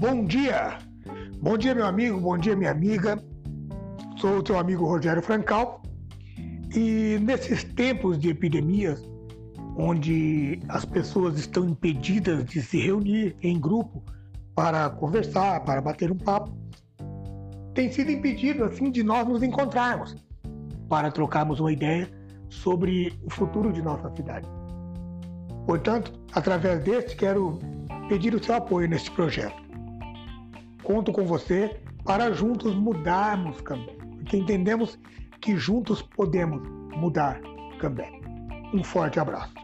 Bom dia! Bom dia, meu amigo, bom dia, minha amiga. Sou o teu amigo Rogério Francal e nesses tempos de epidemias, onde as pessoas estão impedidas de se reunir em grupo para conversar, para bater um papo, tem sido impedido assim de nós nos encontrarmos para trocarmos uma ideia sobre o futuro de nossa cidade. Portanto, através deste, quero pedir o seu apoio neste projeto. Conto com você para juntos mudarmos Cambé, porque entendemos que juntos podemos mudar Cambé. Um forte abraço.